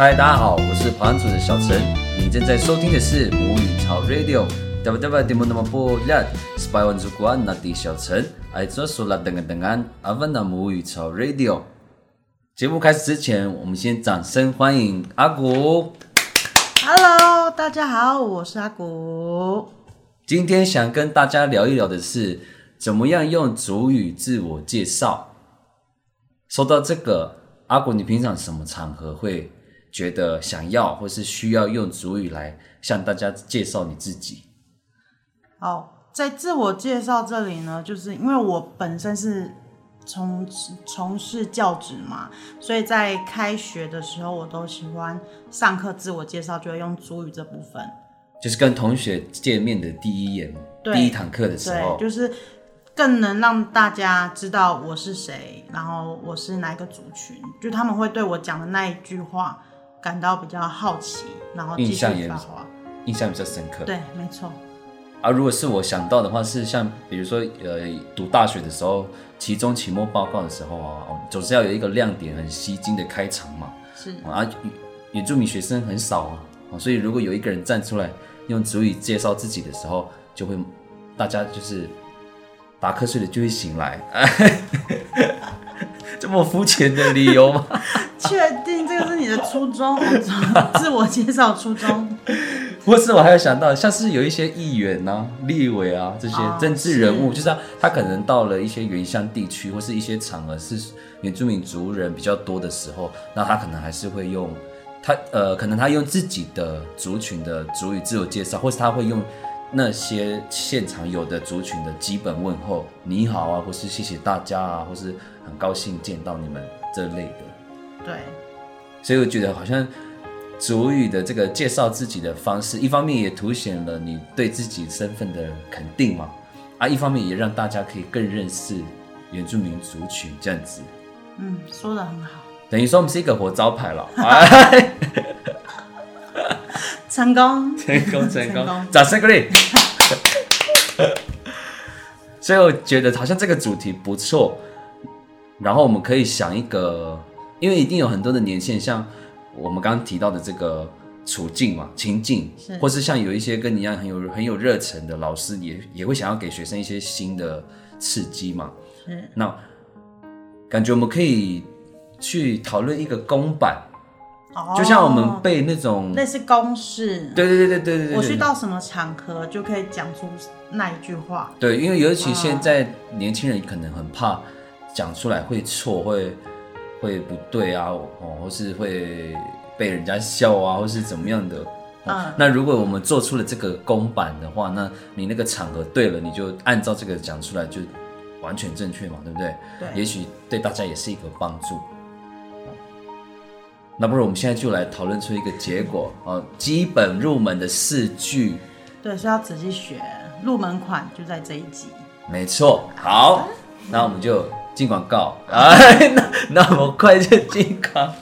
嗨，大家好，我是跑主的小陈，你正在收听的是母语潮 Radio。节目开始之前，我们先掌声欢迎阿古。Hello，大家好，我是阿古。今天想跟大家聊一聊的是，怎么样用主语自我介绍。说到这个，阿古，你平常什么场合会觉得想要或是需要用主语来向大家介绍你自己？好，在自我介绍这里呢，就是因为我本身是从从事教职嘛，所以在开学的时候，我都喜欢上课自我介绍，就会用主语这部分。就是跟同学见面的第一眼、第一堂课的时候，，就是更能让大家知道我是谁，然后我是哪一个族群，就他们会对我讲的那一句话感到比较好奇，然后印象也。印象比较深刻。对，没错。啊，如果是我想到的话，是像比如说，呃，读大学的时候，期中、期末报告的时候啊，哦总是要有一个亮点、很吸睛的开场嘛。是啊，原原住民学生很少啊，啊所以如果有一个人站出来用主语介绍自己的时候，就会大家就是打瞌睡的就会醒来，这么肤浅的理由吗？确定这个是你的初衷？自我介绍初衷。不是我还有想到，像是有一些议员呐、立委啊这些哦政治人物，是就是他他可能到了一些原乡地区或是一些场合是原住民族人比较多的时候，那他可能还是会用他呃，可能他用自己的族群的族语自我介绍，或是他会用那些现场有的族群的基本问候，你好啊，或是谢谢大家啊，或是很高兴见到你们这类的。对，所以我觉得好像主语的这个介绍自己的方式，一方面也凸显了你对自己身份的肯定嘛，啊，一方面也让大家可以更认识原住民族群这样子。嗯，说的很好，等于说我们是一个活招牌了，哎，成功，成功成功，掌声鼓励。所以我觉得好像这个主题不错，然后我们可以想一个，因为一定有很多的年限，像我们刚刚提到的这个处境嘛、情境是，或是像有一些跟你一样很有很有热忱的老师也，也会想要给学生一些新的刺激嘛。是。那感觉我们可以去讨论一个公版，哦就像我们背那种，类似公式，对对对对对对对，我去到什么场合就可以讲出那一句话。对，因为尤其现在年轻人可能很怕讲出来会错，会会不对啊，哦，或是会被人家笑啊，或是怎么样的。哦嗯那如果我们做出了这个公版的话，那你那个场合对了，你就按照这个讲出来，就完全正确嘛，对不对？对也许对大家也是一个帮助。哦那不如我们现在就来讨论出一个结果哦，基本入门的四句对，所以要仔细学，入门款就在这一集。没错，好，那我们就进广告。哎，那那么快就进广告。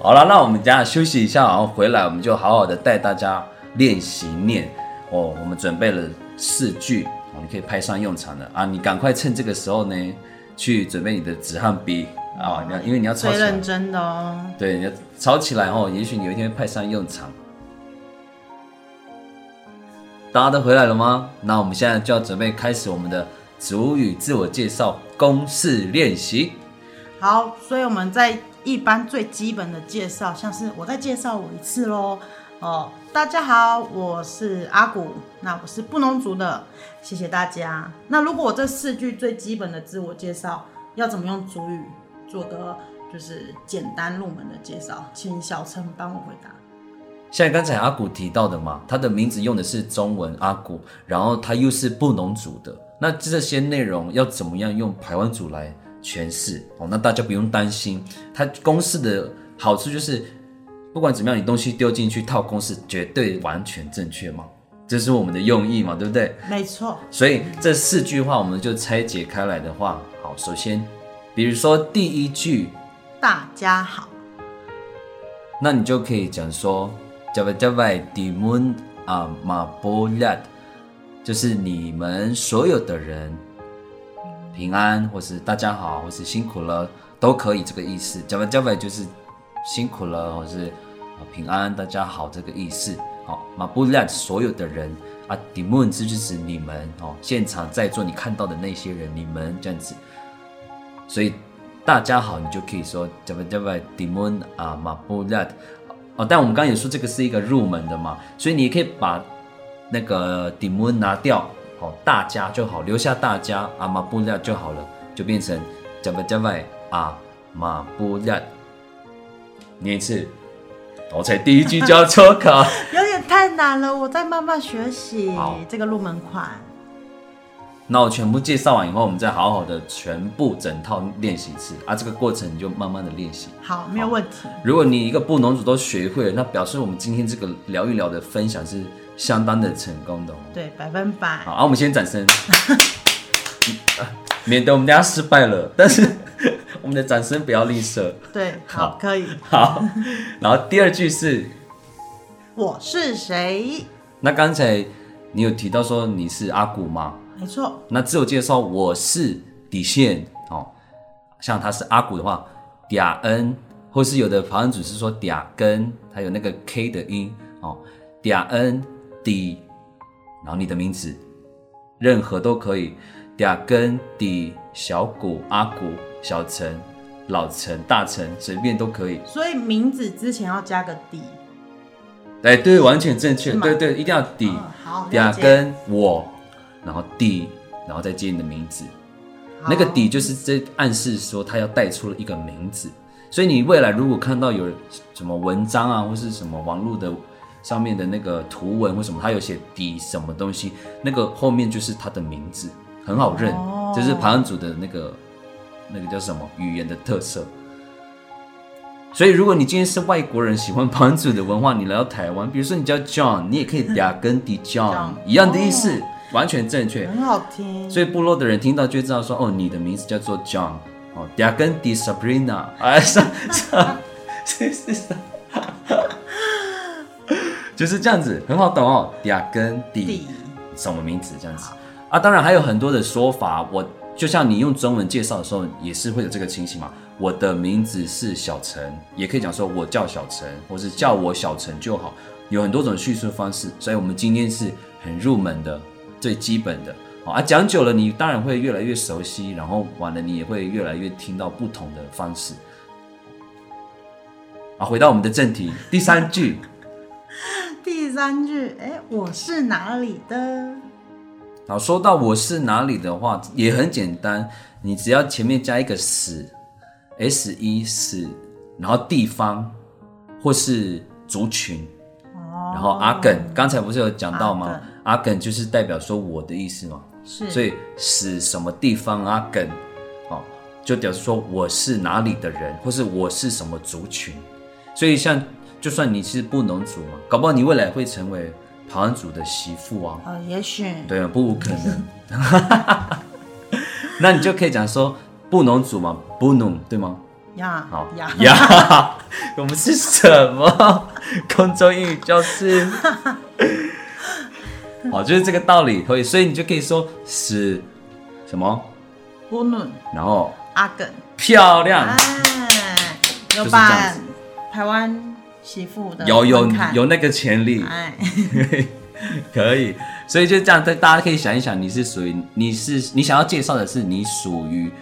好了，那我们等下休息一下，然后回来我们就好好的带大家练习念哦。我们准备了四句，哦，你可以派上用场的啊！你赶快趁这个时候呢，去准备你的纸和笔啊，你要因为你要抄起来最认，真的哦。对，你要抄起来哦，也许你有一天会派上用场。大家都回来了吗？那我们现在就要准备开始我们的主语自我介绍公式练习。好，所以我们在一般最基本的介绍，像是我再介绍我一次喽。哦，大家好，我是阿古，那我是布农族的，谢谢大家。那如果我这四句最基本的自我介绍要怎么用主语做个就是简单入门的介绍，请小陈帮我回答。像刚才阿古提到的嘛，他的名字用的是中文阿古，然后他又是布农族的，那这些内容要怎么样用排湾族来诠释哦？那大家不用担心，他公式的好处就是，不管怎么样，你东西丢进去套公式，绝对完全正确嘛，这是我们的用意嘛，对不对？没错，所以这四句话我们就拆解开来的话，好，首先，比如说第一句，大家好，那你就可以讲说 “Java Java di mun 啊马波拉”，就是你们所有的人平安，或是大家好，或是辛苦了，都可以这个意思。加拜加拜就是辛苦了，或是啊平安，大家好这个意思。好，马布拉所有的人啊，迪蒙这就指你们哦，现场在座你看到的那些人，你们这样子。所以大家好，你就可以说加拜加拜迪蒙啊马布拉哦。但我们刚刚也说这个是一个入门的嘛，所以你也可以把那个迪蒙拿掉，好大家就好，留下大家啊马布拉就好了，就变成加拜加拜啊马布拉。念一次，我才第一句就要抽考。有点太难了，我在慢慢学习好这个入门款。那我全部介绍完以后，我们再好好的全部整套练习一次啊！这个过程你就慢慢的练习。好，没有问题。如果你一个布农组都学会了，那表示我们今天这个聊一聊的分享是相当的成功的哦。对，百分百好，。啊，我们先掌声，啊 免得我们等下失败了。但是我们的掌声不要吝啬。对，好，好可以。好，然后第二句是，我是谁？那刚才你有提到说你是阿古吗？没错，那自我介绍我是底线哦，像他是阿古的话，嗲恩，或是有的旁人组是说嗲根，还有那个 K 的音哦，嗲恩底，然后你的名字，任何都可以，嗲根底小谷阿谷小陈老陈大陈随便都可以，所以名字之前要加个底。哎对，完全正确，对对，一定要底嗯好。嗲根我，然后底，然后再接你的名字。那个底就是这暗示说他要带出了一个名字，所以你未来如果看到有什么文章啊，或是什么网络的上面的那个图文或什么，他有写底什么东西，那个后面就是他的名字，很好认，哦。这是排行组的那个那个叫什么语言的特色。所以，如果你今天是外国人，喜欢排行组的文化，你来到台湾，比如说你叫 John，你也可以嗲跟底 John 一样的意思，完全正确。很好听。所以部落的人听到就知道说，哦，你的名字叫做 John，哦，嗲跟 D Sabrina，哎，上上，是是是，就是这样子，很好懂哦，嗲跟 D 什么名字这样子啊？当然还有很多的说法，我就像你用中文介绍的时候，也是会有这个情形嘛。我的名字是小陈，也可以讲说我叫小陈，或是叫我小陈就好，有很多种叙述方式。所以我们今天是很入门的、最基本的。啊，讲久了，你当然会越来越熟悉，然后完了，你也会越来越听到不同的方式。啊，回到我们的正题，第三句，第三句，哎，我是哪里的？好，说到我是哪里的话，也很简单，你只要前面加一个死，s 一死，然后地方或是族群，哦，然后阿梗，刚才不是有讲到吗阿梗？就是代表说我的意思嘛，是，所以死什么地方阿梗，哦，就表示说我是哪里的人，或是我是什么族群。所以像就算你是布农族嘛，搞不好你未来会成为排湾族的媳妇啊。哦，也许。对啊，不无可能。那你就可以讲说不能族嘛，不能对吗？呀，好呀，呀，我们是什么？空中英语教室？好，就是这个道理，所以，所以你就可以说是什么，不能然后阿梗，漂亮，哎，有就是这样把台湾媳妇的有有有那个潜力，哎，可以，所以就这样，大大家可以想一想，你是属于你是你想要介绍的是你属于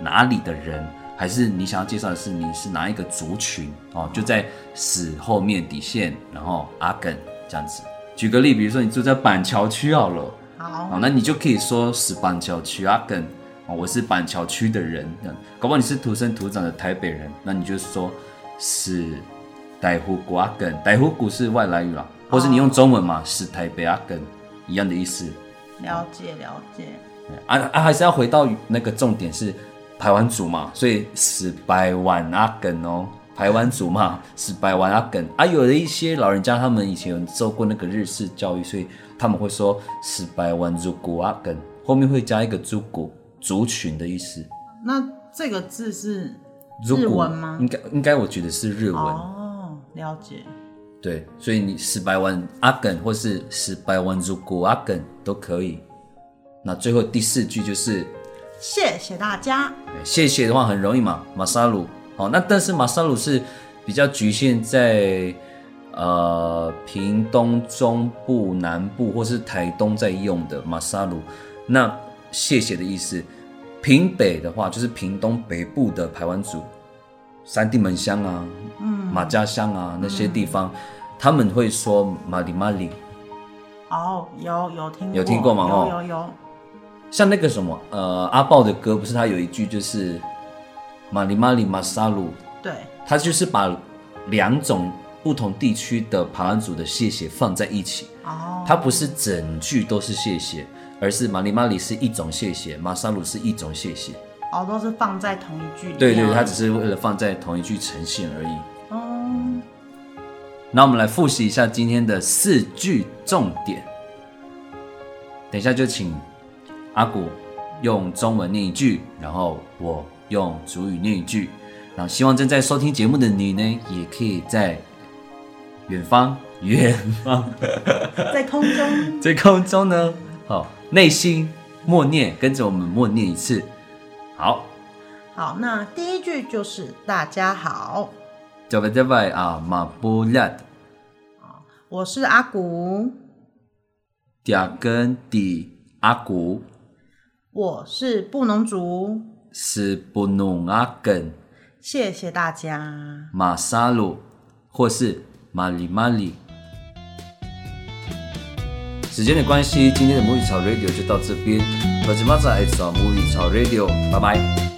哪里的人，还是你想要介绍的是你是哪一个族群？哦？就在死后面底线，然后阿梗这样子。举个例，比如说你住在板桥区好了，好。哦，，那你就可以说是板桥区阿梗哦，我是板桥区的人，这样。搞不好你是土生土长的台北人，那你就说是台湖古阿根，台湖古是外来语啦，或是你用中文嘛，是台北阿根一样的意思。了解了解，啊啊，还是要回到那个重点是台湾族嘛，所以是百万阿根哦，台湾族嘛 是百万阿根啊。有的一些老人家他们以前有受过那个日式教育，所以他们会说是百万族古阿根，后面会加一个族古族群的意思。那这个字是日文吗应该应该我觉得是日文，哦，了解，对，所以你十百万阿梗或是十百万如果阿梗都可以。那最后第四句就是谢谢大家。对谢谢的话很容易嘛，马萨鲁。好，那但是马萨鲁是比较局限在呃屏东中部、南部或是台东在用的马萨鲁。那谢谢的意思，屏北的话就是屏东北部的排湾族，三地门乡啊，嗯，马家乡啊那些地方，他们会说马里马里。哦，有有听过有听过吗？哦。有有。有。像那个什么，呃，阿豹的歌不是他有一句就是马里马里马萨鲁，对，他就是把两种不同地区的排湾族的谢谢放在一起，哦，他不是整句都是谢谢，而是马里马里是一种谢谢，马萨鲁是一种谢谢。哦，都是放在同一句里面。对对，它只是为了放在同一句呈现而已。哦，那我们来复习一下今天的四句重点。等一下就请阿古用中文念一句，然后我用主语念一句。然后希望正在收听节目的你呢，也可以在远方，远方 在空中。在空中呢，好，内心默念，跟着我们默念一次。好，好，那第一句就是大家好，这个这位啊，马布拉我是阿古，第二根的阿古我是布农族，是布农阿根。谢谢大家。马萨鲁或是马里马里。时间的关系，今天的母语潮 Radio 就到这边。我是马仔，爱找母语潮 Radio，拜拜。